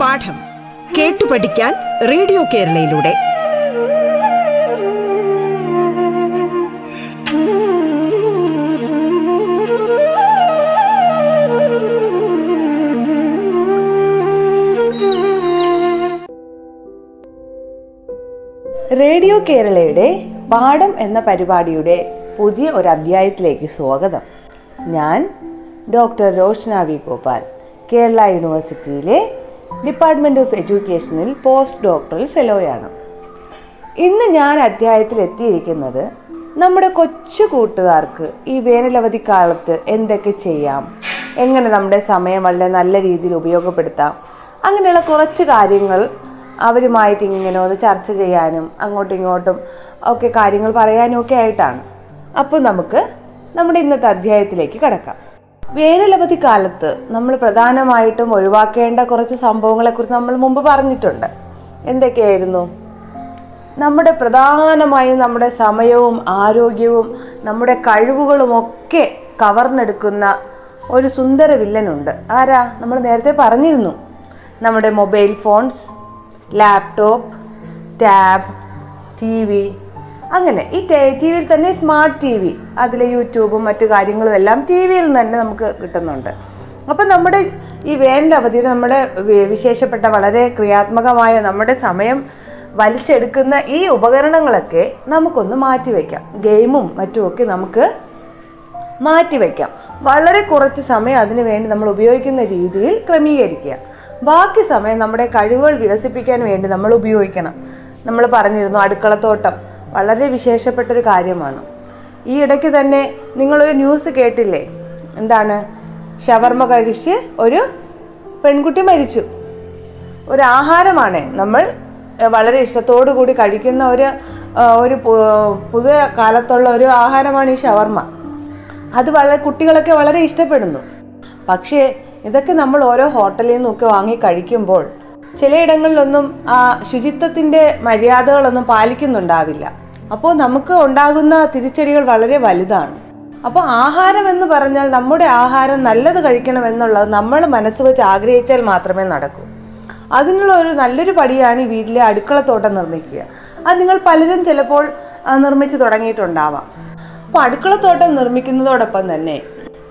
പാഠം കേട്ടു പഠിക്കാൻ റേഡിയോ കേരളയിലൂടെ. റേഡിയോ കേരളയുടെ പാഠം എന്ന പരിപാടിയുടെ പുതിയ ഒരു അധ്യായത്തിലേക്ക് സ്വാഗതം. ഞാൻ ഡോക്ടർ രോഷ്ന വി ഗോപാൽ കേരള യൂണിവേഴ്സിറ്റിയിലെ ഡിപ്പാർട്ട്മെന്റ് ഓഫ് എഡ്യൂക്കേഷനിൽ പോസ്റ്റ് ഡോക്ടറൽ ഫെലോയാണ്. ഇന്ന് ഞാൻ അധ്യായത്തിൽ എത്തിയിരിക്കുന്നത് നമ്മുടെ കൊച്ചു കൂട്ടുകാർക്ക് ഈ വേനലവധി കാലത്ത് എന്തൊക്കെ ചെയ്യാം എങ്ങനെ നമ്മുടെ സമയം വളരെ നല്ല രീതിയിൽ ഉപയോഗപ്പെടുത്താം അങ്ങനെയുള്ള കുറച്ച് കാര്യങ്ങൾ അവരുമായിട്ട് ഇങ്ങനെ ഒന്ന് ചർച്ച ചെയ്യാനും അങ്ങോട്ടും ഇങ്ങോട്ടും ഒക്കെ കാര്യങ്ങൾ പറയാനും ഒക്കെ ആയിട്ടാണ്. അപ്പോൾ നമുക്ക് നമ്മുടെ ഇന്നത്തെ അധ്യായത്തിലേക്ക് കടക്കാം. വേനലവധി കാലത്ത് നമ്മൾ പ്രധാനമായിട്ടും ഒഴിവാക്കേണ്ട കുറച്ച് സംഭവങ്ങളെക്കുറിച്ച് നമ്മൾ മുമ്പ് പറഞ്ഞിട്ടുണ്ട്. എന്തൊക്കെയായിരുന്നു? നമ്മുടെ പ്രധാനമായും നമ്മുടെ സമയവും ആരോഗ്യവും നമ്മുടെ കഴിവുകളും ഒക്കെ കവർന്നെടുക്കുന്ന ഒരു സുന്ദര വില്ലനുണ്ട്. ആരാ? നമ്മൾ നേരത്തെ പറഞ്ഞിരുന്നു. നമ്മുടെ mobile phones laptop tab T V അങ്ങനെ ഈ ടി വിയിൽ തന്നെ സ്മാർട്ട് ടി വി അതിൽ യൂട്യൂബും മറ്റു കാര്യങ്ങളും എല്ലാം ടി വിയിൽ തന്നെ നമുക്ക് കിട്ടുന്നുണ്ട്. അപ്പം നമ്മുടെ ഈ വേനൽ അവധിയിൽ നമ്മുടെ വിശേഷപ്പെട്ട വളരെ ക്രിയാത്മകമായ നമ്മുടെ സമയം വലിച്ചെടുക്കുന്ന ഈ ഉപകരണങ്ങളൊക്കെ നമുക്കൊന്ന് മാറ്റിവെക്കാം ഗെയിമും മറ്റുമൊക്കെ നമുക്ക് മാറ്റിവെക്കാം വളരെ കുറച്ച് സമയം അതിനു വേണ്ടി നമ്മൾ ഉപയോഗിക്കുന്ന രീതിയിൽ ക്രമീകരിക്കുക. ബാക്കി സമയം നമ്മുടെ കഴിവുകൾ വികസിപ്പിക്കാൻ വേണ്ടി നമ്മൾ ഉപയോഗിക്കണം. നമ്മൾ പറഞ്ഞിരുന്നു അടുക്കളത്തോട്ടം. വളരെ വിശേഷപ്പെട്ട ഒരു കാര്യമാണ്. ഈ ഇടയ്ക്ക് തന്നെ നിങ്ങളൊരു ന്യൂസ് കേട്ടില്ലേ? എന്താണ്? ഷവർമ കഴിച്ച് ഒരു പെൺകുട്ടി മരിച്ചു. ഒരു ആഹാരമാണ് നമ്മൾ വളരെ ഇഷ്ടത്തോടു കൂടി കഴിക്കുന്ന ഒരു ഒരു പുതിയ കാലത്തുള്ള ഒരു ആഹാരമാണ് ഈ ഷവർമ. അത് വളരെ കുട്ടികളൊക്കെ വളരെ ഇഷ്ടപ്പെടുന്നു. പക്ഷേ ഇതൊക്കെ നമ്മൾ ഓരോ ഹോട്ടലിൽ നിന്നൊക്കെ വാങ്ങി കഴിക്കുമ്പോൾ ചിലയിടങ്ങളിലൊന്നും ആ ശുചിത്വത്തിന്റെ മര്യാദകളൊന്നും പാലിക്കുന്നുണ്ടാവില്ല. അപ്പോൾ നമുക്ക് ഉണ്ടാകുന്ന തിരിച്ചടികൾ വളരെ വലുതാണ്. അപ്പോൾ ആഹാരം എന്ന് പറഞ്ഞാൽ നമ്മുടെ ആഹാരം നല്ലത് കഴിക്കണം എന്നുള്ളത് നമ്മൾ മനസ്സ് വെച്ച് ആഗ്രഹിച്ചാൽ മാത്രമേ നടക്കൂ. അതിനുള്ള ഒരു നല്ലൊരു പടിയാണ് ഈ വീട്ടിലെ അടുക്കളത്തോട്ടം നിർമ്മിക്കുക. അത് നിങ്ങൾ പലരും ചിലപ്പോൾ നിർമ്മിച്ച് തുടങ്ങിയിട്ടുണ്ടാവാം. അപ്പോൾ അടുക്കളത്തോട്ടം നിർമ്മിക്കുന്നതോടൊപ്പം തന്നെ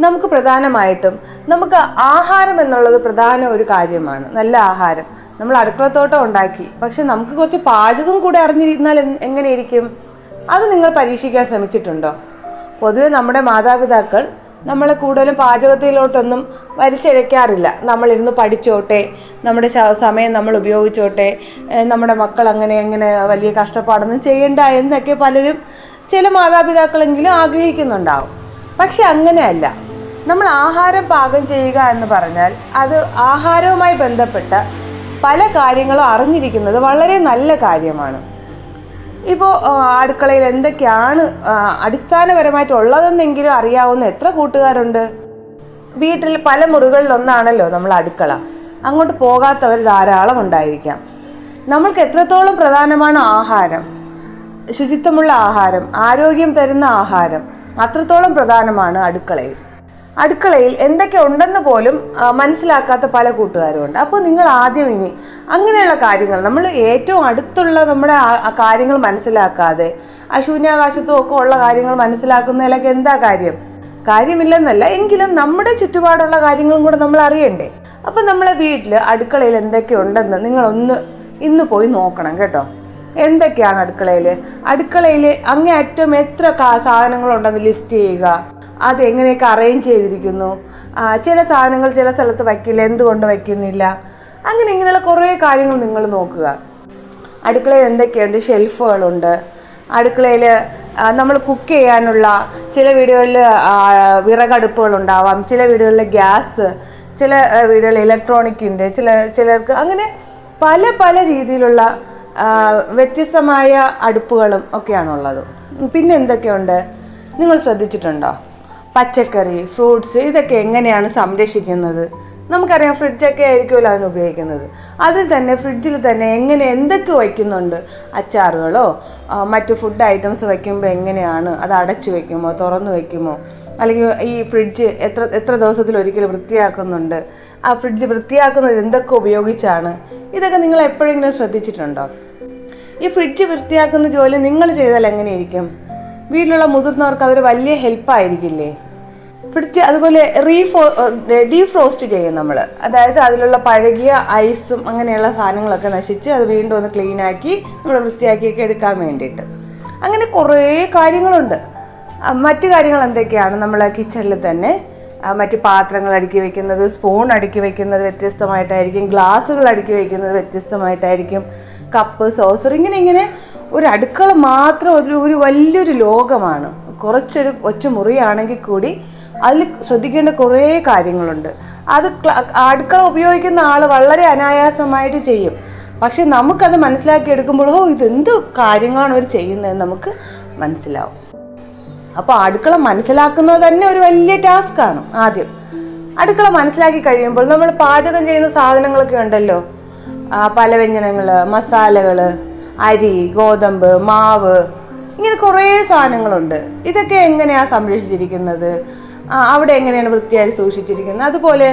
നമുക്ക് പ്രധാനമായിട്ടും നമുക്ക് ആഹാരം എന്നുള്ളത് പ്രധാന ഒരു കാര്യമാണ്. നല്ല ആഹാരം. നമ്മൾ അടുക്കളത്തോട്ടം ഉണ്ടാക്കി. പക്ഷെ നമുക്ക് കുറച്ച് പാചകം കൂടെ അറിഞ്ഞിരുന്നാൽ എങ്ങനെയിരിക്കും? അത് നിങ്ങൾ പരീക്ഷിക്കാൻ ശ്രമിച്ചിട്ടുണ്ടോ? പൊതുവെ നമ്മുടെ മാതാപിതാക്കൾ നമ്മളെ കൂടുതലും പാചകത്തിലോട്ടൊന്നും വലിച്ചഴയ്ക്കാറില്ല നമ്മളിരുന്ന് പഠിച്ചോട്ടെ നമ്മുടെ സമയം നമ്മൾ ഉപയോഗിച്ചോട്ടെ നമ്മുടെ മക്കൾ അങ്ങനെ അങ്ങനെ വലിയ കഷ്ടപ്പാടൊന്നും ചെയ്യണ്ട എന്നൊക്കെ പലരും ചില മാതാപിതാക്കളെങ്കിലും ആഗ്രഹിക്കുന്നുണ്ടാവും. പക്ഷെ അങ്ങനെയല്ല. നമ്മൾ ആഹാരം പാകം ചെയ്യുക എന്ന് പറഞ്ഞാൽ അത് ആഹാരവുമായി ബന്ധപ്പെട്ട പല കാര്യങ്ങളും അറിഞ്ഞിരിക്കുന്നത് വളരെ നല്ല കാര്യമാണ്. ഇപ്പോൾ അടുക്കളയിൽ എന്തൊക്കെയാണ് അടിസ്ഥാനപരമായിട്ട് അടിസ്ഥാനപരമായിട്ടുള്ളതെന്നെങ്കിലും അറിയാവുന്ന എത്ര കൂട്ടുകാരുണ്ട്? വീട്ടിൽ പല മുറികളിലൊന്നാണല്ലോ നമ്മൾ അടുക്കള. അങ്ങോട്ട് പോകാത്തവർ ധാരാളം ഉണ്ടായിരിക്കാം. നമ്മൾക്ക് എത്രത്തോളം പ്രധാനമാണ് ആഹാരം? ശുചിത്വമുള്ള ആഹാരം ആരോഗ്യം തരുന്ന ആഹാരം അത്രത്തോളം പ്രധാനമാണ് അടുക്കളയിൽ. അടുക്കളയിൽ എന്തൊക്കെ ഉണ്ടെന്ന് പോലും മനസ്സിലാക്കാത്ത പല കൂട്ടുകാരുമുണ്ട് അപ്പോൾ നിങ്ങൾ ആദ്യം ഇനി അങ്ങനെയുള്ള കാര്യങ്ങൾ നമ്മൾ ഏറ്റവും അടുത്തുള്ള നമ്മുടെ കാര്യങ്ങൾ മനസ്സിലാക്കാതെ ആ ശൂന്യാകാശത്തും ഒക്കെ ഉള്ള കാര്യങ്ങൾ മനസ്സിലാക്കുന്നതിലൊക്കെ എന്താ കാര്യം? കാര്യമില്ലെന്നല്ല എങ്കിലും നമ്മുടെ ചുറ്റുപാടുള്ള കാര്യങ്ങളും കൂടെ നമ്മൾ അറിയണ്ടേ. അപ്പം നമ്മളെ വീട്ടിൽ അടുക്കളയിൽ എന്തൊക്കെ ഉണ്ടെന്ന് നിങ്ങളൊന്ന് ഇന്ന് പോയി നോക്കണം കേട്ടോ. എന്തൊക്കെയാണ് അടുക്കളയിൽ അടുക്കളയിൽ അങ്ങേ അറ്റം എത്ര സാധനങ്ങളുണ്ടെന്ന് ലിസ്റ്റ് ചെയ്യുക. അത് എങ്ങനെയൊക്കെ അറേഞ്ച് ചെയ്തിരിക്കുന്നു ചില സാധനങ്ങൾ ചില സ്ഥലത്ത് വയ്ക്കില്ല എന്തുകൊണ്ട് വയ്ക്കുന്നില്ല? അങ്ങനെ ഇങ്ങനെയുള്ള കുറേ കാര്യങ്ങൾ നിങ്ങൾ നോക്കുക. അടുക്കളയിൽ എന്തൊക്കെയുണ്ട്? ഷെൽഫുകളുണ്ട് അടുക്കളയിൽ നമ്മൾ കുക്ക് ചെയ്യാനുള്ള ചില വീടുകളിൽ വിറകടുപ്പുകളുണ്ടാവാം. ചില വീടുകളിൽ ഗ്യാസ് ചില വീടുകളിൽ ഇലക്ട്രോണിക് ഉണ്ട്. ചില ചിലർക്ക് അങ്ങനെ പല പല രീതിയിലുള്ള വ്യത്യസ്തമായ അടുപ്പുകളും ഒക്കെയാണുള്ളത്. പിന്നെ എന്തൊക്കെയുണ്ട്? നിങ്ങൾ ശ്രദ്ധിച്ചിട്ടുണ്ടോ? പച്ചക്കറി ഫ്രൂട്ട്സ് ഇതൊക്കെ എങ്ങനെയാണ് സംരക്ഷിക്കുന്നത്? നമുക്കറിയാം ഫ്രിഡ്ജൊക്കെ ആയിരിക്കുമല്ലോ അതിന് ഉപയോഗിക്കുന്നത്. അതിൽ തന്നെ ഫ്രിഡ്ജിൽ തന്നെ എങ്ങനെ എന്തൊക്കെ വയ്ക്കുന്നുണ്ട്? അച്ചാറുകളോ മറ്റു ഫുഡ് ഐറ്റംസ് വയ്ക്കുമ്പോൾ എങ്ങനെയാണ് അത് അടച്ചു വയ്ക്കുമോ തുറന്നു വയ്ക്കുമോ? അല്ലെങ്കിൽ ഈ ഫ്രിഡ്ജ് എത്ര എത്ര ദിവസത്തിൽ ഒരിക്കൽ വൃത്തിയാക്കുന്നുണ്ട്? ആ ഫ്രിഡ്ജ് വൃത്തിയാക്കുന്നത് എന്തൊക്കെ ഉപയോഗിച്ചാണ്? ഇതൊക്കെ നിങ്ങൾ എപ്പോഴെങ്കിലും ശ്രദ്ധിച്ചിട്ടുണ്ടോ? ഈ ഫ്രിഡ്ജ് വൃത്തിയാക്കുന്ന ജോലി നിങ്ങൾ ചെയ്താൽ എങ്ങനെയായിരിക്കും വീട്ടിലുള്ള മുതിർന്നവർക്ക് അതൊരു വലിയ ഹെൽപ്പായിരിക്കില്ലേ ഫ്രിഡ്ജ് അതുപോലെ റീഫോ ഡീഫ്രോസ്റ്റ് ചെയ്യും നമ്മൾ അതായത് അതിലുള്ള പഴകിയ ഐസും അങ്ങനെയുള്ള സാധനങ്ങളൊക്കെ നശിച്ച് അത് വീണ്ടും ഒന്ന് ക്ലീനാക്കി നമ്മൾ വൃത്തിയാക്കിയൊക്കെ എടുക്കാൻ വേണ്ടിയിട്ട്. അങ്ങനെ കുറേ കാര്യങ്ങളുണ്ട്. മറ്റു കാര്യങ്ങൾ എന്തൊക്കെയാണ് നമ്മൾ കിച്ചണിൽ തന്നെ? മറ്റ് പാത്രങ്ങൾ അടുക്കി വയ്ക്കുന്നത് സ്പൂൺ അടുക്കി വയ്ക്കുന്നത് വ്യത്യസ്തമായിട്ടായിരിക്കും ഗ്ലാസ്സുകൾ അടുക്കി വയ്ക്കുന്നത് വ്യത്യസ്തമായിട്ടായിരിക്കും കപ്പ് സോസർ ഇങ്ങനെ ഇങ്ങനെ ഒരു അടുക്കള മാത്രം ഒരു ഒരു വലിയൊരു ലോകമാണ്. കുറച്ചൊരു ഒറ്റ മുറിയാണെങ്കിൽ കൂടി അതിൽ ശ്രദ്ധിക്കേണ്ട കുറേ കാര്യങ്ങളുണ്ട്. അത് അടുക്കള ഉപയോഗിക്കുന്ന ആൾ വളരെ അനായാസമായിട്ട് ചെയ്യും. പക്ഷെ നമുക്കത് മനസ്സിലാക്കി എടുക്കുമ്പോൾ ഓ ഇതെന്ത് കാര്യങ്ങളാണ് അവർ ചെയ്യുന്നതെന്ന് നമുക്ക് മനസ്സിലാവും. അപ്പോൾ അടുക്കള മനസ്സിലാക്കുന്നത് തന്നെ ഒരു വലിയ ടാസ്ക്കാണ് ആദ്യം. അടുക്കള മനസ്സിലാക്കി കഴിയുമ്പോൾ നമ്മൾ പാചകം ചെയ്യുന്ന സാധനങ്ങളൊക്കെ ഉണ്ടല്ലോ. ആ, പല വ്യഞ്ജനങ്ങൾ മസാലകൾ അരി ഗോതമ്പ് മാവ് ഇങ്ങനെ കുറേ സാധനങ്ങളുണ്ട്. ഇതൊക്കെ എങ്ങനെയാണ് സംരക്ഷിച്ചിരിക്കുന്നത്? അവിടെ എങ്ങനെയാണ് വൃത്തിയായി സൂക്ഷിച്ചിരിക്കുന്നത്? അതുപോലെ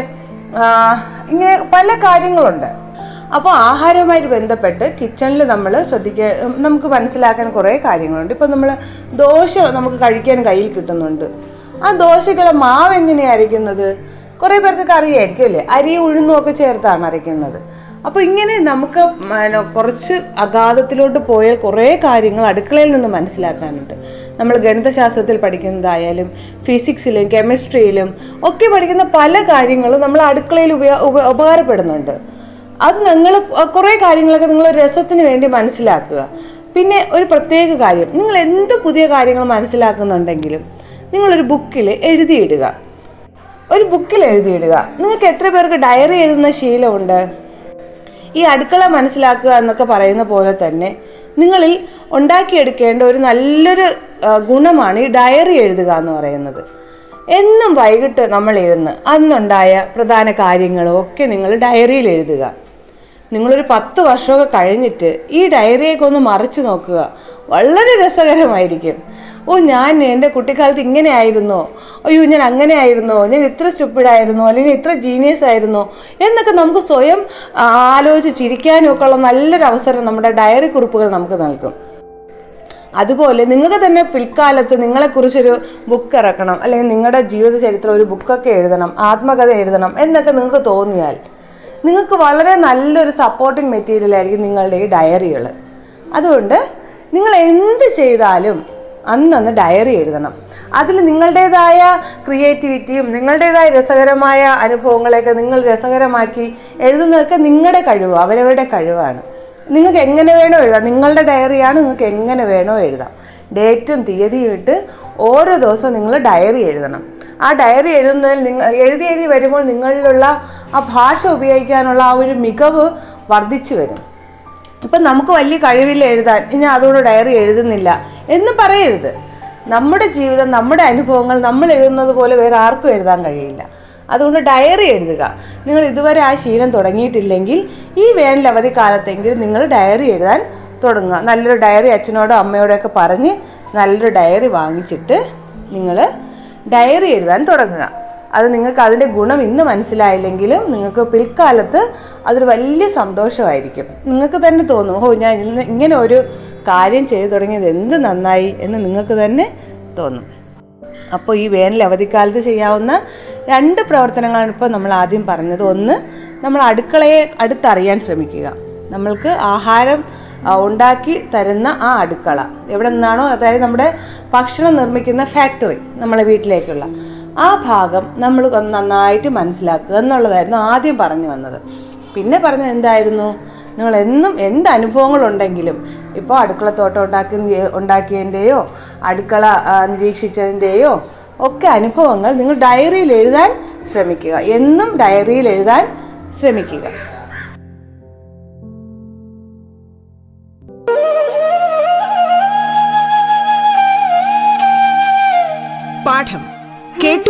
ഇങ്ങനെ പല കാര്യങ്ങളുണ്ട്. അപ്പോൾ ആഹാരവുമായിട്ട് ബന്ധപ്പെട്ട് കിച്ചണിൽ നമ്മൾ ശ്രദ്ധിക്കുക നമുക്ക് മനസ്സിലാക്കാൻ കുറേ കാര്യങ്ങളുണ്ട്. ഇപ്പം നമ്മൾ ദോശ നമുക്ക് കഴിക്കാൻ കയ്യിൽ കിട്ടുന്നുണ്ട്. ആ ദോശകളെ മാവ് എങ്ങനെയാണ് അരയ്ക്കുന്നത്? കുറേ പേർക്കൊക്കെ അറിയായിരിക്കും അല്ലേ അരി ഉഴുന്നും ഒക്കെ ചേർത്താണ് അരയ്ക്കുന്നത്. അപ്പോൾ ഇങ്ങനെ നമുക്ക് കുറച്ച് അഗാധത്തിലോട്ട് പോയാൽ കുറേ കാര്യങ്ങൾ അടുക്കളയിൽ നിന്ന് മനസ്സിലാക്കാനുണ്ട്. നമ്മൾ ഗണിതശാസ്ത്രത്തിൽ പഠിക്കുന്നതായാലും ഫിസിക്സിലും കെമിസ്ട്രിയിലും ഒക്കെ പഠിക്കുന്ന പല കാര്യങ്ങളും നമ്മൾ അടുക്കളയിൽ ഉപകാരപ്പെടുന്നുണ്ട്. അത് നിങ്ങൾ കുറേ കാര്യങ്ങളൊക്കെ നിങ്ങൾ രസത്തിന് വേണ്ടി മനസ്സിലാക്കുക. പിന്നെ ഒരു പ്രത്യേക കാര്യം നിങ്ങൾ എന്ത് പുതിയ കാര്യങ്ങൾ മനസ്സിലാക്കുന്നുണ്ടെങ്കിലും നിങ്ങളൊരു ബുക്കിൽ എഴുതിയിടുക. ഒരു ബുക്കിൽ എഴുതിയിടുക. നിങ്ങൾക്ക് എത്ര പേർക്ക് ഡയറി എഴുതുന്ന ശീലമുണ്ട്? ഈ അടുക്കള മനസ്സിലാക്കുക എന്നൊക്കെ പറയുന്ന പോലെ തന്നെ നിങ്ങളിൽ ഉണ്ടാക്കിയെടുക്കേണ്ട ഒരു നല്ലൊരു ഗുണമാണ് ഈ ഡയറി എഴുതുക എന്ന് പറയുന്നത്. എന്നും വൈകിട്ട് നമ്മൾ എഴുന്ന് അന്നുണ്ടായ പ്രധാന കാര്യങ്ങളും ഒക്കെ നിങ്ങൾ ഡയറിയിൽ എഴുതുക. നിങ്ങളൊരു പത്ത് വർഷമൊക്കെ കഴിഞ്ഞിട്ട് ഈ ഡയറിയൊക്കെ ഒന്ന് മറിച്ച് നോക്കുക. വളരെ രസകരമായിരിക്കും. ഓ ഞാൻ എന്റെ കുട്ടിക്കാലത്ത് ഇങ്ങനെ ആയിരുന്നോ അയ്യോ ഞാൻ അങ്ങനെ ആയിരുന്നോ ഞാൻ ഇത്ര സ്റ്റുപ്പിഡായിരുന്നോ അല്ലെങ്കിൽ ഇത്ര ജീനിയസ് ആയിരുന്നോ. എന്നൊക്കെ നമുക്ക് സ്വയം ആലോചിച്ചിരിക്കാനും ആലോചിച്ച് ചിരിക്കാനും ഒക്കെ ഉള്ള നല്ലൊരു അവസരം നമ്മുടെ ഡയറി കുറിപ്പുകൾ നമുക്ക് നൽകും. അതുപോലെ നിങ്ങൾക്ക് തന്നെ പിൽക്കാലത്ത് നിങ്ങളെക്കുറിച്ചൊരു ബുക്ക് ഇറക്കണം. അല്ലെങ്കിൽ നിങ്ങളുടെ ജീവിത ചരിത്രം ഒരു ബുക്കൊക്കെ എഴുതണം. ആത്മകഥ എഴുതണം. എന്നൊക്കെ നിങ്ങൾക്ക് തോന്നിയാൽ നിങ്ങൾക്ക് വളരെ നല്ലൊരു സപ്പോർട്ടിങ് മെറ്റീരിയൽ ആയിരിക്കും നിങ്ങളുടെ ഈ ഡയറികൾ അതുകൊണ്ട് നിങ്ങൾ എന്ത് ചെയ്താലും അന്നന്ന് ഡയറി എഴുതണം. അതിൽ നിങ്ങളുടേതായ ക്രിയേറ്റിവിറ്റിയും നിങ്ങളുടേതായ രസകരമായ അനുഭവങ്ങളെയൊക്കെ നിങ്ങൾ രസകരമാക്കി എഴുതുന്നതൊക്കെ നിങ്ങളുടെ കഴിവ് അവരവരുടെ കഴിവാണ്. നിങ്ങൾക്ക് എങ്ങനെ വേണോ എഴുതാം. നിങ്ങളുടെ ഡയറിയാണ് നിങ്ങൾക്ക് എങ്ങനെ വേണോ എഴുതാം. ഡേറ്റും തീയതിയും ഇട്ട് ഓരോ ദിവസവും നിങ്ങൾ ഡയറി എഴുതണം. ആ ഡയറി എഴുതുന്നതിൽ നിങ്ങൾ എഴുതി എഴുതി വരുമ്പോൾ നിങ്ങളിലുള്ള ആ ഭാഷ ഉപയോഗിക്കാനുള്ള ആ ഒരു മികവ് വർദ്ധിച്ചു വരും. ഇപ്പം നമുക്ക് വലിയ കഴിവില്ല എഴുതാൻ. ഇനി അതുകൊണ്ട് ഡയറി എഴുതുന്നില്ല. എന്ന് പറയരുത്. നമ്മുടെ ജീവിതം നമ്മുടെ അനുഭവങ്ങൾ നമ്മൾ എഴുതുന്നത് പോലെ വേറെ ആർക്കും എഴുതാൻ കഴിയില്ല. അതുകൊണ്ട് ഡയറി എഴുതുക. നിങ്ങൾ ഇതുവരെ ആ ശീലം തുടങ്ങിയിട്ടില്ലെങ്കിൽ ഈ വേനൽ അവധി കാലത്തെങ്കിലും നിങ്ങൾ ഡയറി എഴുതാൻ തുടങ്ങുക. നല്ലൊരു ഡയറി അച്ഛനോടോ അമ്മയോടോ ഒക്കെ പറഞ്ഞ് നല്ലൊരു ഡയറി വാങ്ങിച്ചിട്ട് നിങ്ങൾ ഡയറി എഴുതാൻ തുടങ്ങുക. അത് നിങ്ങൾക്ക് അതിന്റെ ഗുണം ഇന്ന് മനസ്സിലായില്ലെങ്കിലും നിങ്ങൾക്ക് പിൽക്കാലത്ത് അതൊരു വലിയ സന്തോഷമായിരിക്കും. നിങ്ങൾക്ക് തന്നെ തോന്നും ഓ ഞാൻ ഇന്ന് ഇങ്ങനെ ഒരു കാര്യം ചെയ്തു തുടങ്ങിയത് എന്ത് നന്നായി എന്ന് നിങ്ങൾക്ക് തന്നെ തോന്നും. അപ്പോൾ ഈ വേനൽ അവധിക്കാലത്ത് ചെയ്യാവുന്ന രണ്ട് പ്രവർത്തനങ്ങളാണ് ഇപ്പോൾ നമ്മൾ ആദ്യം പറഞ്ഞത്. ഒന്ന് നമ്മൾ അടുക്കളയെ അടുത്തറിയാൻ ശ്രമിക്കുക. നമ്മൾക്ക് ആഹാരം ഉണ്ടാക്കി തരുന്ന ആ അടുക്കള. എവിടെ നിന്നാണോ അതായത് നമ്മുടെ ഭക്ഷണം നിർമ്മിക്കുന്ന ഫാക്ടറി നമ്മുടെ വീട്ടിലേക്കുള്ള. ആ ഭാഗം നമ്മൾ നന്നായിട്ട് മനസ്സിലാക്കുക എന്നുള്ളതായിരുന്നു ആദ്യം പറഞ്ഞു വന്നത്. പിന്നെ പറഞ്ഞത് എന്തായിരുന്നു? നിങ്ങൾ എന്നും എന്ത് അനുഭവങ്ങളുണ്ടെങ്കിലും ഇപ്പോൾ അടുക്കളത്തോട്ടം ഉണ്ടാക്കി ഉണ്ടാക്കിയതിന്റെയോ അടുക്കള നിരീക്ഷിച്ചതിന്റെയോ ഒക്കെ അനുഭവങ്ങൾ നിങ്ങൾ ഡയറിയിൽ എഴുതാൻ ശ്രമിക്കുക. എന്നും ഡയറിയിൽ എഴുതാൻ ശ്രമിക്കുക.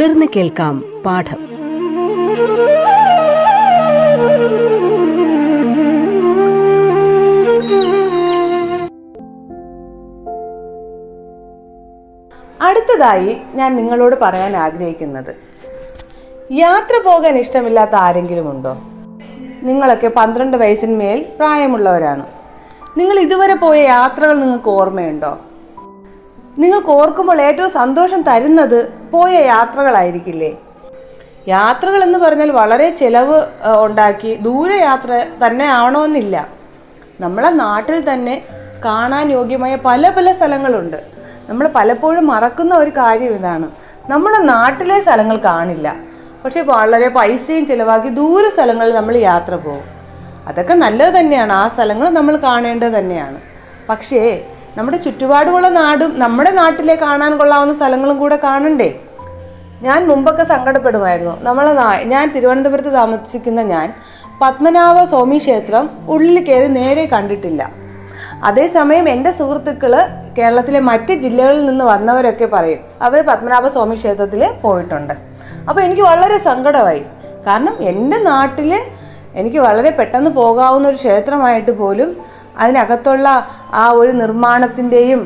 തുടർന്ന് കേൾക്കാം പാഠം. അടുത്തതായി ഞാൻ നിങ്ങളോട് പറയാൻ ആഗ്രഹിക്കുന്നത്. യാത്ര പോകാൻ ഇഷ്ടമില്ലാത്ത ആരെങ്കിലും ഉണ്ടോ? നിങ്ങളൊക്കെ പന്ത്രണ്ട് വയസ്സിന് മേൽ പ്രായമുള്ളവരാണ്. നിങ്ങൾ ഇതുവരെ പോയ യാത്രകൾ നിങ്ങൾക്ക് ഓർമ്മയുണ്ടോ? നിങ്ങൾക്ക് ഓർക്കുമ്പോൾ ഏറ്റവും സന്തോഷം തരുന്നത് പോയ യാത്രകളായിരിക്കില്ലേ? യാത്രകൾ എന്ന് പറഞ്ഞാൽ വളരെ ചിലവ് ഉണ്ടാക്കി ദൂരയാത്ര തന്നെ ആവണമെന്നില്ല. നമ്മളെ നാട്ടിൽ തന്നെ കാണാൻ യോഗ്യമായ പല പല സ്ഥലങ്ങളുണ്ട്. നമ്മൾ പലപ്പോഴും മറക്കുന്ന ഒരു കാര്യം ഇതാണ്. നമ്മുടെ നാട്ടിലെ സ്ഥലങ്ങൾ കാണില്ല. പക്ഷേ വളരെ പൈസയും ചിലവാക്കി ദൂര സ്ഥലങ്ങളിൽ നമ്മൾ യാത്ര പോകും. അതൊക്കെ നല്ലത് തന്നെയാണ്. ആ സ്ഥലങ്ങൾ നമ്മൾ കാണേണ്ടത് തന്നെയാണ്. പക്ഷേ നമ്മുടെ ചുറ്റുപാടുമുള്ള നാടും നമ്മുടെ നാട്ടിലെ കാണാൻ കൊള്ളാവുന്ന സ്ഥലങ്ങളും കൂടെ കാണണ്ടേ? ഞാൻ മുമ്പൊക്കെ സങ്കടപ്പെടുമായിരുന്നു. നമ്മളെ ഞാൻ തിരുവനന്തപുരത്ത് താമസിക്കുന്ന ഞാൻ പത്മനാഭ സ്വാമി ക്ഷേത്രം ഉള്ളിൽ കയറി നേരെ കണ്ടിട്ടില്ല. അതേസമയം എന്റെ സുഹൃത്തുക്കൾ കേരളത്തിലെ മറ്റ് ജില്ലകളിൽ നിന്ന് വന്നവരൊക്കെ പറയും അവർ പത്മനാഭ സ്വാമി ക്ഷേത്രത്തിൽ പോയിട്ടുണ്ട്. അപ്പോൾ എനിക്ക് വളരെ സങ്കടമായി. കാരണം എന്റെ നാട്ടിൽ എനിക്ക് വളരെ പെട്ടെന്ന് പോകാവുന്ന ഒരു ക്ഷേത്രമായിട്ട് പോലും അതിനകത്തുള്ള ആ ഒരു നിർമ്മാണത്തിന്റെയും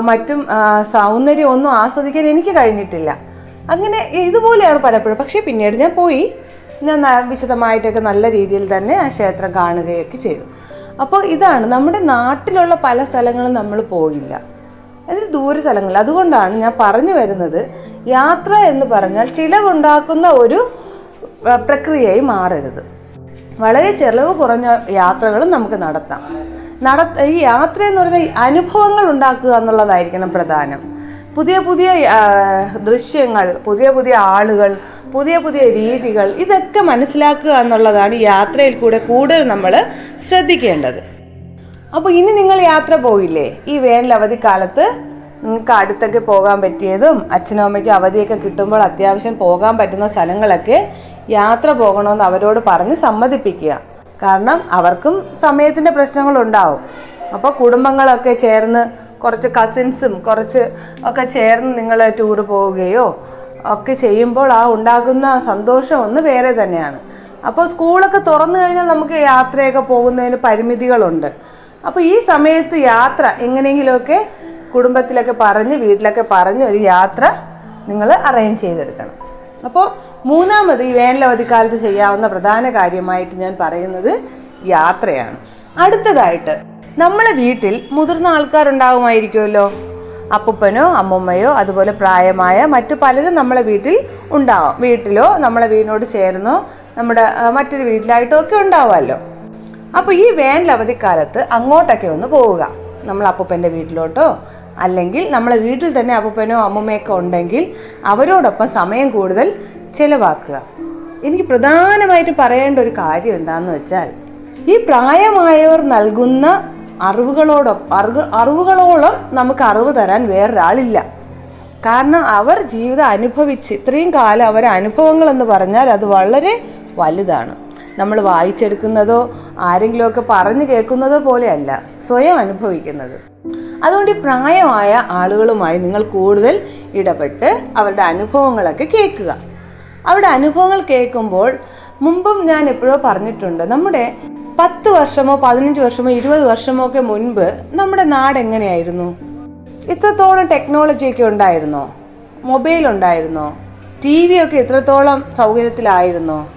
മറ്റും സൗന്ദര്യം ഒന്നും ആസ്വദിക്കാൻ എനിക്ക് കഴിഞ്ഞിട്ടില്ല. അങ്ങനെ ഇതുപോലെയാണ് പലപ്പോഴും. പക്ഷേ പിന്നീട് ഞാൻ പോയി. ഞാൻ വിശദമായിട്ടൊക്കെ നല്ല രീതിയിൽ തന്നെ ആ ക്ഷേത്രം കാണുകയൊക്കെ ചെയ്തു. അപ്പോൾ ഇതാണ് നമ്മുടെ നാട്ടിലുള്ള പല സ്ഥലങ്ങളും നമ്മൾ പോയില്ല. അതിൽ ദൂര സ്ഥലങ്ങളിൽ അതുകൊണ്ടാണ് ഞാൻ പറഞ്ഞു വരുന്നത് യാത്ര എന്ന് പറഞ്ഞാൽ ചിലവുണ്ടാക്കുന്ന ഒരു പ്രക്രിയയായി മാറരുത്. വളരെ ചിലവ് കുറഞ്ഞ യാത്രകളും നമുക്ക് നടത്താം. നട ഈ യാത്ര എന്ന് പറയുന്നത് അനുഭവങ്ങൾ ഉണ്ടാക്കുക എന്നുള്ളതായിരിക്കണം പ്രധാനം. പുതിയ പുതിയ ദൃശ്യങ്ങൾ പുതിയ പുതിയ ആളുകൾ പുതിയ പുതിയ രീതികൾ ഇതൊക്കെ മനസ്സിലാക്കുക എന്നുള്ളതാണ് യാത്രയിൽ കൂടെ കൂടുതൽ നമ്മൾ ശ്രദ്ധിക്കേണ്ടത്. അപ്പോൾ ഇനി നിങ്ങൾ യാത്ര പോയില്ലേ? ഈ വേനൽ അവധിക്കാലത്ത് നിങ്ങൾക്ക് അടുത്തൊക്കെ പോകാൻ പറ്റിയതും അച്ഛനും അമ്മയ്ക്കും അവധിയൊക്കെ കിട്ടുമ്പോൾ അത്യാവശ്യം പോകാൻ പറ്റുന്ന സ്ഥലങ്ങളൊക്കെ യാത്ര പോകണമെന്ന് അവരോട് പറഞ്ഞ് സമ്മതിപ്പിക്കുക. കാരണം അവർക്കും സമയത്തിന്റെ പ്രശ്നങ്ങളുണ്ടാവും. അപ്പോൾ കുടുംബങ്ങളൊക്കെ ചേർന്ന് കുറച്ച് കസിൻസും കുറച്ച് ഒക്കെ ചേർന്ന് നിങ്ങൾ ടൂറ് പോവുകയോ ഒക്കെ ചെയ്യുമ്പോൾ ആ ഉണ്ടാകുന്ന സന്തോഷം ഒന്ന് വേറെ തന്നെയാണ്. അപ്പോൾ സ്കൂളൊക്കെ തുറന്നു കഴിഞ്ഞാൽ നമുക്ക് യാത്രയൊക്കെ പോകുന്നതിന് പരിമിതികളുണ്ട്. അപ്പോൾ ഈ സമയത്ത് യാത്ര എങ്ങനെയെങ്കിലുമൊക്കെ കുടുംബത്തിലൊക്കെ പറഞ്ഞ് വീട്ടിലൊക്കെ പറഞ്ഞ് ഒരു യാത്ര നിങ്ങൾ അറേഞ്ച് ചെയ്തെടുക്കണം. അപ്പോൾ മൂന്നാമത് ഈ വേനലവധിക്കാലത്ത് ചെയ്യാവുന്ന പ്രധാന കാര്യമായിട്ട് ഞാൻ പറയുന്നത് യാത്രയാണ്. അടുത്തതായിട്ട് നമ്മളെ വീട്ടിൽ മുതിർന്ന ആൾക്കാരുണ്ടാകുമായിരിക്കുമല്ലോ. അപ്പൂപ്പനോ അമ്മമ്മയോ അതുപോലെ പ്രായമായ മറ്റു പലരും നമ്മളെ വീട്ടിൽ ഉണ്ടാവും. വീട്ടിലോ നമ്മളെ വീടിനോട് ചേർന്നോ നമ്മുടെ മറ്റൊരു വീട്ടിലായിട്ടോ ഒക്കെ ഉണ്ടാവുമല്ലോ. അപ്പോൾ ഈ വേനൽ അവധിക്കാലത്ത് അങ്ങോട്ടൊക്കെ ഒന്ന് പോവുക. നമ്മൾ അപ്പൂപ്പന്റെ വീട്ടിലോട്ടോ അല്ലെങ്കിൽ നമ്മളെ വീട്ടിൽ തന്നെ അപ്പൂപ്പനോ അമ്മുമ്മയൊക്കെ ഉണ്ടെങ്കിൽ അവരോടൊപ്പം സമയം കൂടുതൽ ചിലവാക്കുക. എനിക്ക് പ്രധാനമായിട്ടും പറയേണ്ട ഒരു കാര്യം എന്താണെന്ന് വെച്ചാൽ ഈ പ്രായമായവർ നൽകുന്ന അറിവുകളോടൊപ്പം അറിവ് അറിവുകളോളം നമുക്ക് അറിവ് തരാൻ വേറൊരാളില്ല. കാരണം അവർ ജീവിതം അനുഭവിച്ച് ഇത്രയും കാലം അവരെ അനുഭവങ്ങൾ എന്ന് പറഞ്ഞാൽ അത് വളരെ വലുതാണ്. നമ്മൾ വായിച്ചെടുക്കുന്നതോ ആരെങ്കിലുമൊക്കെ പറഞ്ഞു കേൾക്കുന്നതോ പോലെയല്ല സ്വയം അനുഭവിക്കുന്നത്. അതുകൊണ്ട് ഈ പ്രായമായ ആളുകളുമായി നിങ്ങൾ കൂടുതൽ ഇടപെട്ട് അവരുടെ അനുഭവങ്ങളൊക്കെ കേൾക്കുക. അവരുടെ അനുഭവങ്ങൾ കേൾക്കുമ്പോൾ മുമ്പും ഞാൻ എപ്പോഴോ പറഞ്ഞിട്ടുണ്ട് നമ്മുടെ പത്ത് വർഷമോ പതിനഞ്ച് വർഷമോ ഇരുപത് വർഷമോ ഒക്കെ മുൻപ് നമ്മുടെ നാട് എങ്ങനെയായിരുന്നു? ഇത്രത്തോളം ടെക്നോളജി ഒക്കെ ഉണ്ടായിരുന്നോ? മൊബൈൽ ഉണ്ടായിരുന്നോ? ടി വി ഒക്കെ ഇത്രത്തോളം സൗകര്യത്തിലായിരുന്നോ?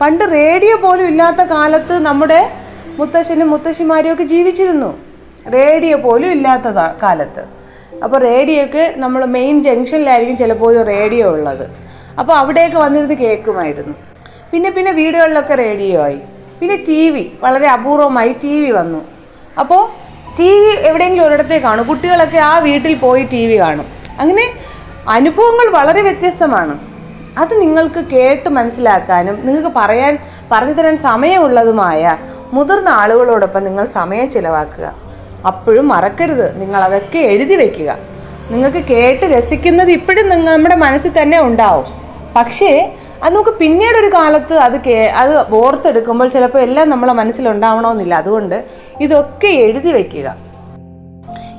പണ്ട് റേഡിയോ പോലും ഇല്ലാത്ത കാലത്ത് നമ്മുടെ മുത്തശ്ശനും മുത്തശ്ശിമാരും ഒക്കെ ജീവിച്ചിരുന്നു. റേഡിയോ പോലും ഇല്ലാത്ത കാലത്ത്. അപ്പോൾ റേഡിയോ ഒക്കെ നമ്മൾ മെയിൻ ജംഗ്ഷനിലായിരിക്കും ചിലപ്പോൾ ഒരു റേഡിയോ ഉള്ളത്. അപ്പോൾ അവിടെയൊക്കെ വന്നിരുന്ന് കേൾക്കുമായിരുന്നു. പിന്നെ പിന്നെ വീടുകളിലൊക്കെ റേഡിയോ ആയി. പിന്നെ ടി വി വളരെ അപൂർവമായി ടി വി വന്നു. അപ്പോൾ ടി വി എവിടെയെങ്കിലും ഒരിടത്തേ കാണും. കുട്ടികളൊക്കെ ആ വീട്ടിൽ പോയി ടി വി കാണും. അങ്ങനെ അനുഭവങ്ങൾ വളരെ വ്യത്യസ്തമാണ്. അത് നിങ്ങൾക്ക് കേട്ട് മനസ്സിലാക്കാനും നിങ്ങൾക്ക് പറയാൻ പറഞ്ഞു തരാൻ സമയമുള്ളതുമായ മുതിർന്ന ആളുകളോടൊപ്പം നിങ്ങൾ സമയം ചിലവാക്കുക. അപ്പോഴും മറക്കരുത്. നിങ്ങൾ അതൊക്കെ എഴുതി വെക്കുക. നിങ്ങൾക്ക് കേട്ട് രസിക്കുന്നത് ഇപ്പോഴും നിങ്ങൾ നമ്മുടെ മനസ്സിൽ തന്നെ ഉണ്ടാവും. പക്ഷേ അത് നമുക്ക് പിന്നീട് ഒരു കാലത്ത് അത് കേ അത് ഓർത്തെടുക്കുമ്പോൾ ചിലപ്പോൾ എല്ലാം നമ്മളെ മനസ്സിലുണ്ടാവണമെന്നില്ല. അതുകൊണ്ട് ഇതൊക്കെ എഴുതി വയ്ക്കുക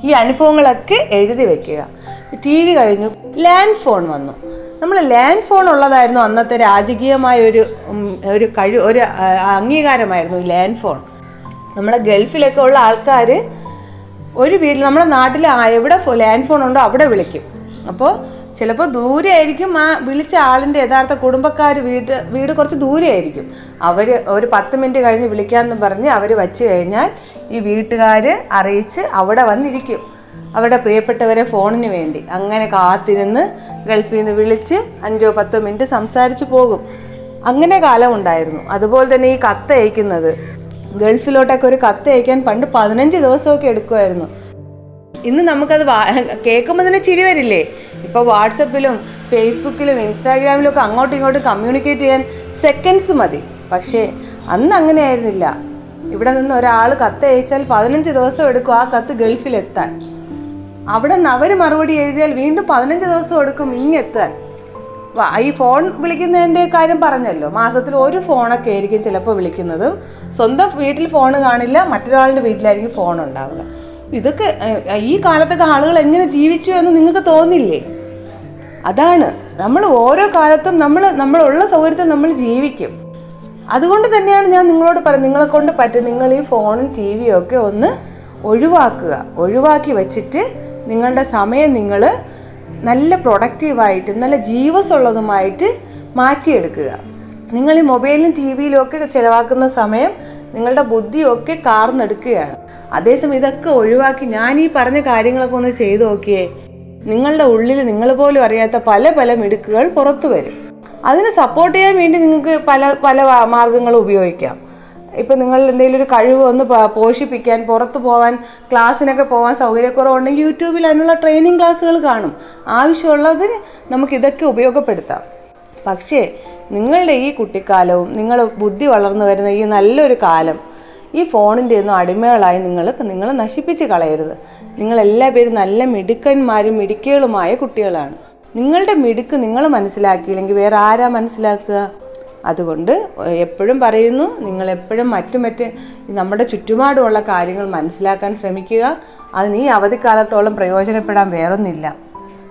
ഈ അനുഭവങ്ങളൊക്കെ എഴുതി വയ്ക്കുക ടി വി കഴിഞ്ഞു ലാൻഡ് ഫോൺ വന്നു. നമ്മൾ ലാൻഡ് ഫോൺ ഉള്ളതായിരുന്നു അന്നത്തെ രാജകീയമായ ഒരു ഒരു കഴിവ് ഒരു അംഗീകാരമായിരുന്നു ഈ ലാൻഡ് ഫോൺ. നമ്മളെ ഗൾഫിലൊക്കെ ഉള്ള ആൾക്കാർ ഒരു വീട്ടിൽ നമ്മുടെ നാട്ടിൽ എവിടെ ലാൻഡ് ഫോൺ ഉണ്ടോ അവിടെ വിളിക്കും. അപ്പോൾ ചിലപ്പോൾ ദൂരെ ആയിരിക്കും ആ വിളിച്ച ആളിന്റെ യഥാർത്ഥ കുടുംബക്കാർ വീട് വീട് കുറച്ച് ദൂരെ ആയിരിക്കും അവർ ഒരു പത്ത് മിനിറ്റ് കഴിഞ്ഞ് വിളിക്കാമെന്ന് പറഞ്ഞ് അവർ വച്ച് കഴിഞ്ഞാൽ ഈ വീട്ടുകാർ അറിയിച്ച് അവിടെ വന്നിരിക്കും. അവരുടെ പ്രിയപ്പെട്ടവരെ ഫോണിന് വേണ്ടി. അങ്ങനെ കാത്തിരുന്ന് ഗൾഫിൽ നിന്ന് വിളിച്ച് അഞ്ചോ പത്തോ മിനിറ്റ് സംസാരിച്ച് പോകും. അങ്ങനെ കാലം ഉണ്ടായിരുന്നു. അതുപോലെ തന്നെ ഈ കത്ത് അയക്കുന്നത്. ഗൾഫിലോട്ടൊക്കെ ഒരു കത്ത് അയക്കാൻ പണ്ട് പതിനഞ്ച് ദിവസമൊക്കെ എടുക്കുമായിരുന്നു ഇന്ന് നമുക്കത് കേൾക്കുമ്പോൾ തന്നെ ചിരി വരില്ലേ? ഇപ്പോൾ വാട്സപ്പിലും ഫേസ്ബുക്കിലും ഇൻസ്റ്റാഗ്രാമിലും ഒക്കെ അങ്ങോട്ടും ഇങ്ങോട്ടും കമ്മ്യൂണിക്കേറ്റ് ചെയ്യാൻ സെക്കൻഡ്സ് മതി. പക്ഷേ അന്ന് അങ്ങനെയായിരുന്നില്ല ഇവിടെ നിന്ന് ഒരാൾ കത്ത് അയച്ചാൽ പതിനഞ്ച് ദിവസം എടുക്കും ആ കത്ത് ഗൾഫിലെത്താൻ. അവിടെ നിന്ന് അവർ മറുപടി എഴുതിയാൽ വീണ്ടും പതിനഞ്ച് ദിവസം എടുക്കും ഇങ്ങെത്താൻ. ഈ ഫോൺ വിളിക്കുന്നതിന്റെ കാര്യം പറഞ്ഞല്ലോ. മാസത്തിൽ ഒരു ഫോണൊക്കെ ആയിരിക്കും ചിലപ്പോൾ വിളിക്കുന്നതും. സ്വന്തം വീട്ടിൽ ഫോൺ കാണില്ല മറ്റൊരാളുടെ വീട്ടിലായിരിക്കും ഫോൺ ഉണ്ടാവുക. ഇതൊക്കെ ഈ കാലത്തൊക്കെ ആളുകൾ എങ്ങനെ ജീവിച്ചു എന്ന് നിങ്ങൾക്ക് തോന്നില്ലേ? അതാണ്. നമ്മൾ ഓരോ കാലത്തും നമ്മൾ നമ്മളുള്ള സൗകര്യത്തിൽ നമ്മൾ ജീവിക്കും. അതുകൊണ്ട് തന്നെയാണ് ഞാൻ നിങ്ങളോട് പറയുന്നത് നിങ്ങളെ കൊണ്ട് പറ്റും നിങ്ങൾ ഈ ഫോണും ടി വിയും ഒക്കെ ഒന്ന് ഒഴിവാക്കുക. ഒഴിവാക്കി വെച്ചിട്ട് നിങ്ങളുടെ സമയം നിങ്ങൾ നല്ല പ്രൊഡക്റ്റീവായിട്ടും നല്ല ജീവസുള്ളതുമായിട്ട് മാറ്റിയെടുക്കുക. നിങ്ങൾ ഈ മൊബൈലിലും ടി വിയിലും ഒക്കെ ചിലവാക്കുന്ന സമയം നിങ്ങളുടെ ബുദ്ധിയൊക്കെ കാർന്നെടുക്കുകയാണ്. അതേസമയം ഇതൊക്കെ ഒഴിവാക്കി ഞാൻ ഈ പറഞ്ഞ കാര്യങ്ങളൊക്കെ ഒന്ന് ചെയ്തു നോക്കിയേ. നിങ്ങളുടെ ഉള്ളിൽ നിങ്ങൾ പോലും അറിയാത്ത പല പല മിടുക്കുകൾ പുറത്തു വരും. അതിനെ സപ്പോർട്ട് ചെയ്യാൻ വേണ്ടി നിങ്ങൾക്ക് പല പല മാർഗങ്ങളും ഉപയോഗിക്കാം. ഇപ്പം നിങ്ങൾ എന്തെങ്കിലും ഒരു കഴിവ് ഒന്ന് പോഷിപ്പിക്കാൻ പുറത്ത് പോകാൻ ക്ലാസ്സിനൊക്കെ പോകാൻ സൗകര്യക്കുറവുണ്ടെങ്കിൽ യൂട്യൂബിൽ അതിനുള്ള ട്രെയിനിങ് ക്ലാസ്സുകൾ കാണും. ആവശ്യമുള്ളതിന് നമുക്ക് ഇതൊക്കെ ഉപയോഗപ്പെടുത്താം. പക്ഷേ നിങ്ങളുടെ ഈ കുട്ടിക്കാലവും നിങ്ങൾ ബുദ്ധി വളർന്നു വരുന്ന ഈ നല്ലൊരു കാലം ഈ ഫോണിന്റെ ഒന്നും അടിമകളായി നിങ്ങൾ നിങ്ങൾ നശിപ്പിച്ച് കളയരുത്. നിങ്ങളെല്ലാ പേരും നല്ല മിടുക്കന്മാരും മിടുക്കികളുമായ കുട്ടികളാണ്. നിങ്ങളുടെ മിടുക്ക് നിങ്ങൾ മനസ്സിലാക്കിയില്ലെങ്കിൽ വേറെ ആരാ മനസ്സിലാക്കുക? അതുകൊണ്ട് എപ്പോഴും പറയുന്നു നിങ്ങൾ എപ്പോഴും മറ്റു മറ്റ് നമ്മുടെ ചുറ്റുപാടുമുള്ള കാര്യങ്ങൾ മനസ്സിലാക്കാൻ ശ്രമിക്കുക. അതിന് ഈ അവധിക്കാലത്തോളം പ്രയോജനപ്പെടാൻ വേറൊന്നില്ല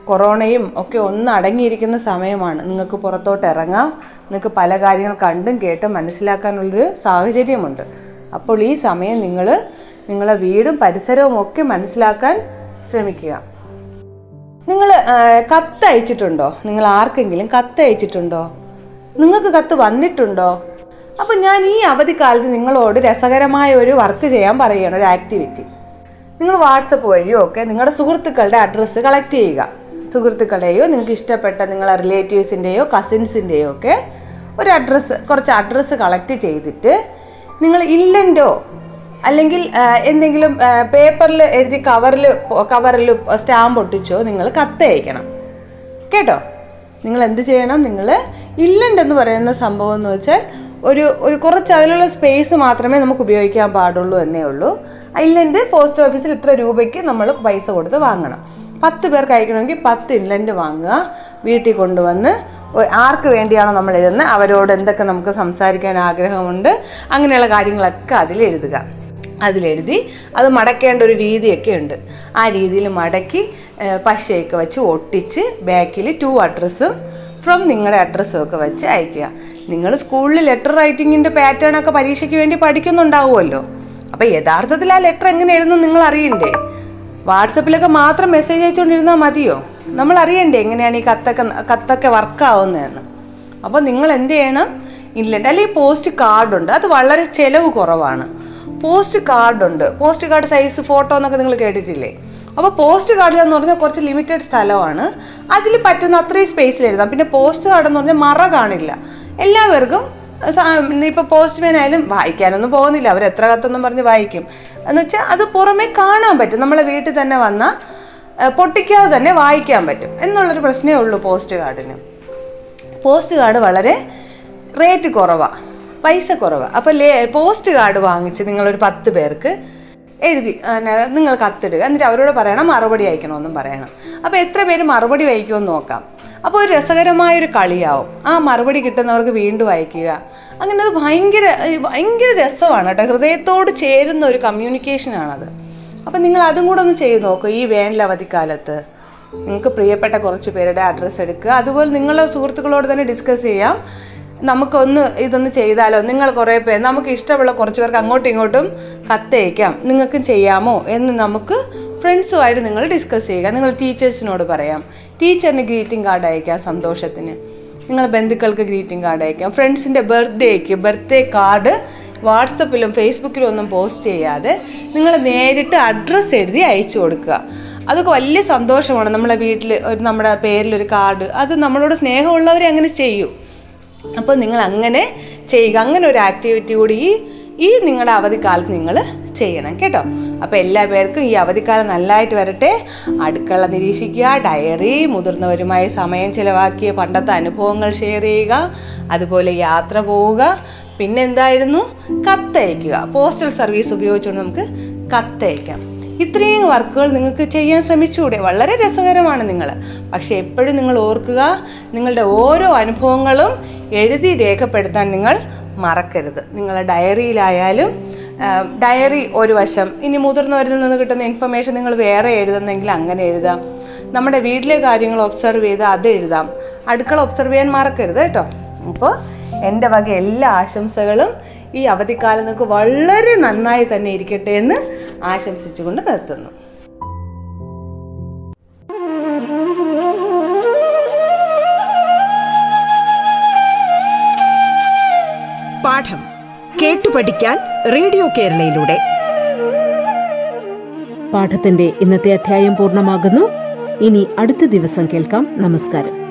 കൊറോണയും ഒക്കെ ഒന്ന് അടങ്ങിയിരിക്കുന്ന സമയമാണ്. നിങ്ങൾക്ക് പുറത്തോട്ട് ഇറങ്ങാം. നിങ്ങൾക്ക് പല കാര്യങ്ങൾ കണ്ടും കേട്ടും മനസ്സിലാക്കാനുള്ളൊരു സാഹചര്യമുണ്ട്. അപ്പോൾ ഈ സമയം നിങ്ങൾ നിങ്ങളെ വീടും പരിസരവും ഒക്കെ മനസ്സിലാക്കാൻ ശ്രമിക്കുക. നിങ്ങൾ കത്ത് അയച്ചിട്ടുണ്ടോ? നിങ്ങൾ ആർക്കെങ്കിലും കത്ത് അയച്ചിട്ടുണ്ടോ? നിങ്ങൾക്ക് കത്ത് വന്നിട്ടുണ്ടോ? അപ്പം ഞാൻ ഈ അവധിക്കാലത്ത് നിങ്ങളോട് രസകരമായ ഒരു വർക്ക് ചെയ്യാൻ പറയുകയാണ് ഒരു ആക്ടിവിറ്റി. നിങ്ങൾ വാട്സപ്പ് വഴിയോ ഒക്കെ നിങ്ങളുടെ സുഹൃത്തുക്കളുടെ അഡ്രസ്സ് കളക്ട് ചെയ്യുക. സുഹൃത്തുക്കളുടെയോ നിങ്ങൾക്ക് ഇഷ്ടപ്പെട്ട നിങ്ങളെ റിലേറ്റീവ്സിന്റെയോ കസിൻസിന്റെയോ ഒക്കെ ഒരു അഡ്രസ്സ് കുറച്ച് അഡ്രസ്സ് കളക്ട് ചെയ്തിട്ട് നിങ്ങൾ ഇല്ലന്റോ അല്ലെങ്കിൽ എന്തെങ്കിലും പേപ്പറിൽ എഴുതി കവറിൽ കവറിൽ സ്റ്റാമ്പ് ഒട്ടിച്ചോ? നിങ്ങൾ കത്ത് അയക്കണം കേട്ടോ? നിങ്ങൾ എന്ത് ചെയ്യണം? നിങ്ങൾ ഇല്ലെന്റെന്ന് പറയുന്ന സംഭവം എന്ന് വെച്ചാൽ ഒരു ഒരു കുറച്ച് അതിലുള്ള സ്പേസ് മാത്രമേ നമുക്ക് ഉപയോഗിക്കാൻ പാടുള്ളൂ എന്നേ ഉള്ളൂ. ഇല്ലന്റ് പോസ്റ്റ് ഓഫീസിൽ ഇത്ര രൂപയ്ക്ക് നമ്മൾ പൈസ കൊടുത്ത് വാങ്ങണം. പത്ത് പേർക്ക് അയക്കണമെങ്കിൽ പത്ത് ഇല്ലന്റ് വാങ്ങുക വീട്ടിൽ കൊണ്ടുവന്ന് ആർക്ക് വേണ്ടിയാണോ നമ്മൾ എഴുതുന്നത്? അവരോട് എന്തൊക്കെ നമുക്ക് സംസാരിക്കാൻ ആഗ്രഹമുണ്ട്? അങ്ങനെയുള്ള കാര്യങ്ങളൊക്കെ അതിൽ എഴുതുക. അതിലെഴുതി അത് മടക്കേണ്ട ഒരു രീതിയൊക്കെ ഉണ്ട്. ആ രീതിയിൽ മടക്കി പശയൊക്കെ വെച്ച് ഒട്ടിച്ച് ബാക്കിൽ ടു അഡ്രസ്സും ഫ്രം നിങ്ങളുടെ അഡ്രസ്സും ഒക്കെ വെച്ച് അയക്കുക. നിങ്ങൾ സ്കൂളിൽ ലെറ്റർ റൈറ്റിങ്ങിന്റെ പാറ്റേൺ ഒക്കെ പരീക്ഷയ്ക്ക് വേണ്ടി പഠിക്കുന്നുണ്ടാവുമല്ലോ. അപ്പോൾ യഥാർത്ഥത്തിൽ ആ ലെറ്റർ എങ്ങനെ എഴുതുന്നു നിങ്ങൾ അറിയണ്ടേ? വാട്സപ്പിലൊക്കെ മാത്രം മെസ്സേജ് അയച്ചുകൊണ്ടിരുന്നാൽ മതിയോ? നമ്മൾ അറിയണ്ടേ എങ്ങനെയാണ് ഈ കത്തൊക്കെ കത്തൊക്കെ വർക്കാവുന്നതെന്ന് അപ്പോൾ നിങ്ങൾ എന്ത് ചെയ്യണം ഇല്ലണ്ട് അല്ലെങ്കിൽ പോസ്റ്റ് കാർഡുണ്ട്. അത് വളരെ ചിലവ് കുറവാണ്. പോസ്റ്റ് കാർഡുണ്ട്. പോസ്റ്റ് കാർഡ് സൈസ് ഫോട്ടോ എന്നൊക്കെ നിങ്ങൾ കേട്ടിട്ടില്ലേ? അപ്പോൾ പോസ്റ്റ് കാർഡിൽ എന്ന് പറഞ്ഞാൽ കുറച്ച് ലിമിറ്റഡ് സ്ഥലമാണ്. അതിൽ പറ്റുന്ന അത്രയും സ്പേസിൽ എഴുതാം. പിന്നെ പോസ്റ്റ് കാർഡ് എന്ന് പറഞ്ഞാൽ മറ കാണില്ല. എല്ലാവർക്കും ഇപ്പോൾ പോസ്റ്റ്മാൻ ആയാലും വായിക്കാനൊന്നും പോകുന്നില്ല. അവർ എത്ര കത്തൊന്നും പറഞ്ഞ് വായിക്കും. എന്നുവെച്ചാൽ അത് പുറമേ കാണാൻ പറ്റും. നമ്മളെ വീട്ടിൽ തന്നെ വന്നാൽ പൊട്ടിക്കാതെ തന്നെ വായിക്കാൻ പറ്റും എന്നുള്ളൊരു പ്രശ്നമേ ഉള്ളൂ പോസ്റ്റ് കാർഡിന്. പോസ്റ്റ് കാർഡ് വളരെ റേറ്റ് കുറവാണ് പൈസ കുറവാണ് അപ്പോൾ ലേ പോസ്റ്റ് കാർഡ് വാങ്ങിച്ച് നിങ്ങളൊരു പത്ത് പേർക്ക് എഴുതി നിങ്ങൾ കത്തിടുക. എന്നിട്ട് അവരോട് പറയണം മറുപടി അയക്കണമെന്നും പറയണം. അപ്പോൾ എത്ര പേര് മറുപടി വായിക്കുമെന്ന് നോക്കാം. അപ്പോൾ ഒരു രസകരമായൊരു കളിയാവും. ആ മറുപടി കിട്ടുന്നവർക്ക് വീണ്ടും അയക്കുക. അങ്ങനെ അത് ഭയങ്കര ഭയങ്കര രസമാണ് കേട്ടോ. ഹൃദയത്തോട് ചേരുന്ന ഒരു കമ്മ്യൂണിക്കേഷനാണത് അപ്പം നിങ്ങൾ അതും കൂടെ ഒന്ന് ചെയ്ത് നോക്കൂ ഈ വേനലവധിക്കാലത്ത് നിങ്ങൾക്ക് പ്രിയപ്പെട്ട കുറച്ച് പേരുടെ അഡ്രസ്സ് എടുക്കുക. അതുപോലെ നിങ്ങളുടെ സുഹൃത്തുക്കളോട് തന്നെ ഡിസ്കസ് ചെയ്യാം. നമുക്കൊന്ന് ഇതൊന്ന് ചെയ്താലോ? നിങ്ങൾ കുറേ പേർ നമുക്ക് ഇഷ്ടമുള്ള കുറച്ച് പേർക്ക് അങ്ങോട്ടും ഇങ്ങോട്ടും കത്തയക്കാം നിങ്ങൾക്കും ചെയ്യാമോ എന്ന് നമുക്ക് ഫ്രണ്ട്സുമായിട്ട് നിങ്ങൾ ഡിസ്കസ് ചെയ്യുക. നിങ്ങൾ ടീച്ചേഴ്സിനോട് പറയാം. ടീച്ചറിന് ഗ്രീറ്റിംഗ് കാർഡ് അയക്കാം സന്തോഷത്തിന്. നിങ്ങൾ ബന്ധുക്കൾക്ക് ഗ്രീറ്റിംഗ് കാർഡ് അയക്കാം. ഫ്രണ്ട്സിന്റെ ബർത്ത്ഡേക്ക് ബർത്ത്ഡേ കാർഡ് വാട്സപ്പിലും ഫേസ്ബുക്കിലും ഒന്നും പോസ്റ്റ് ചെയ്യാതെ നിങ്ങൾ നേരിട്ട് അഡ്രസ്സ് എഴുതി അയച്ചു കൊടുക്കുക. അതൊക്കെ വലിയ സന്തോഷമാണ് നമ്മളെ വീട്ടിൽ ഒരു നമ്മുടെ പേരിലൊരു കാർഡ്. അത് നമ്മളോട് സ്നേഹമുള്ളവരെ അങ്ങനെ ചെയ്യൂ. അപ്പോൾ നിങ്ങൾ അങ്ങനെ ചെയ്യുക. അങ്ങനെ ഒരു ആക്ടിവിറ്റി കൂടി ഈ ഈ നിങ്ങളുടെ അവധിക്കാലത്ത് നിങ്ങൾ ചെയ്യണം കേട്ടോ. അപ്പോൾ എല്ലാ പേർക്കും ഈ അവധിക്കാലം നല്ലതായിട്ട് വരട്ടെ. അടുക്കള നിരീക്ഷിക്കുക ഡയറി മുതിർന്നവരുമായി സമയം ചിലവാക്കിയ പണ്ടത്തെ അനുഭവങ്ങൾ ഷെയർ ചെയ്യുക. അതുപോലെ യാത്ര പോവുക. പിന്നെന്തായിരുന്നു? കത്തയക്കുക. പോസ്റ്റൽ സർവീസ് ഉപയോഗിച്ചുകൊണ്ട് നമുക്ക് കത്തയക്കാം. ഇത്രയും വർക്കുകൾ നിങ്ങൾക്ക് ചെയ്യാൻ ശ്രമിച്ചുകൂടെ? വളരെ രസകരമാണ് നിങ്ങൾ. പക്ഷേ എപ്പോഴും നിങ്ങൾ ഓർക്കുക നിങ്ങളുടെ ഓരോ അനുഭവങ്ങളും എഴുതി രേഖപ്പെടുത്താൻ നിങ്ങൾ മറക്കരുത്. നിങ്ങളുടെ ഡയറിയിലായാലും ഡയറി ഒരു വശം ഇനി മുതിർന്നവരിൽ നിന്ന് കിട്ടുന്ന ഇൻഫർമേഷൻ നിങ്ങൾ വേറെ എഴുതുന്നെങ്കിൽ അങ്ങനെ എഴുതാം. നമ്മുടെ വീട്ടിലെ കാര്യങ്ങൾ ഒബ്സർവ് ചെയ്ത് അത് എഴുതാം. അടുക്കള ഒബ്സർവ് ചെയ്യാൻ മറക്കരുത് കേട്ടോ. അപ്പോൾ എന്റെ വക എല്ലാ ആശംസകളും ഈ അവധിക്കാലം നിങ്ങൾക്ക് വളരെ നന്നായി തന്നെ ഇരിക്കട്ടെ എന്ന് ആശംസിച്ചുകൊണ്ട് നിർത്തുന്നു. പാഠം കേട്ടു പഠിക്കാൻ റേഡിയോ കേരളയിലൂടെ. പാഠത്തിന്റെ ഇന്നത്തെ അധ്യായം പൂർണമാകുന്നു. ഇനി അടുത്ത ദിവസം കേൾക്കാം. നമസ്കാരം.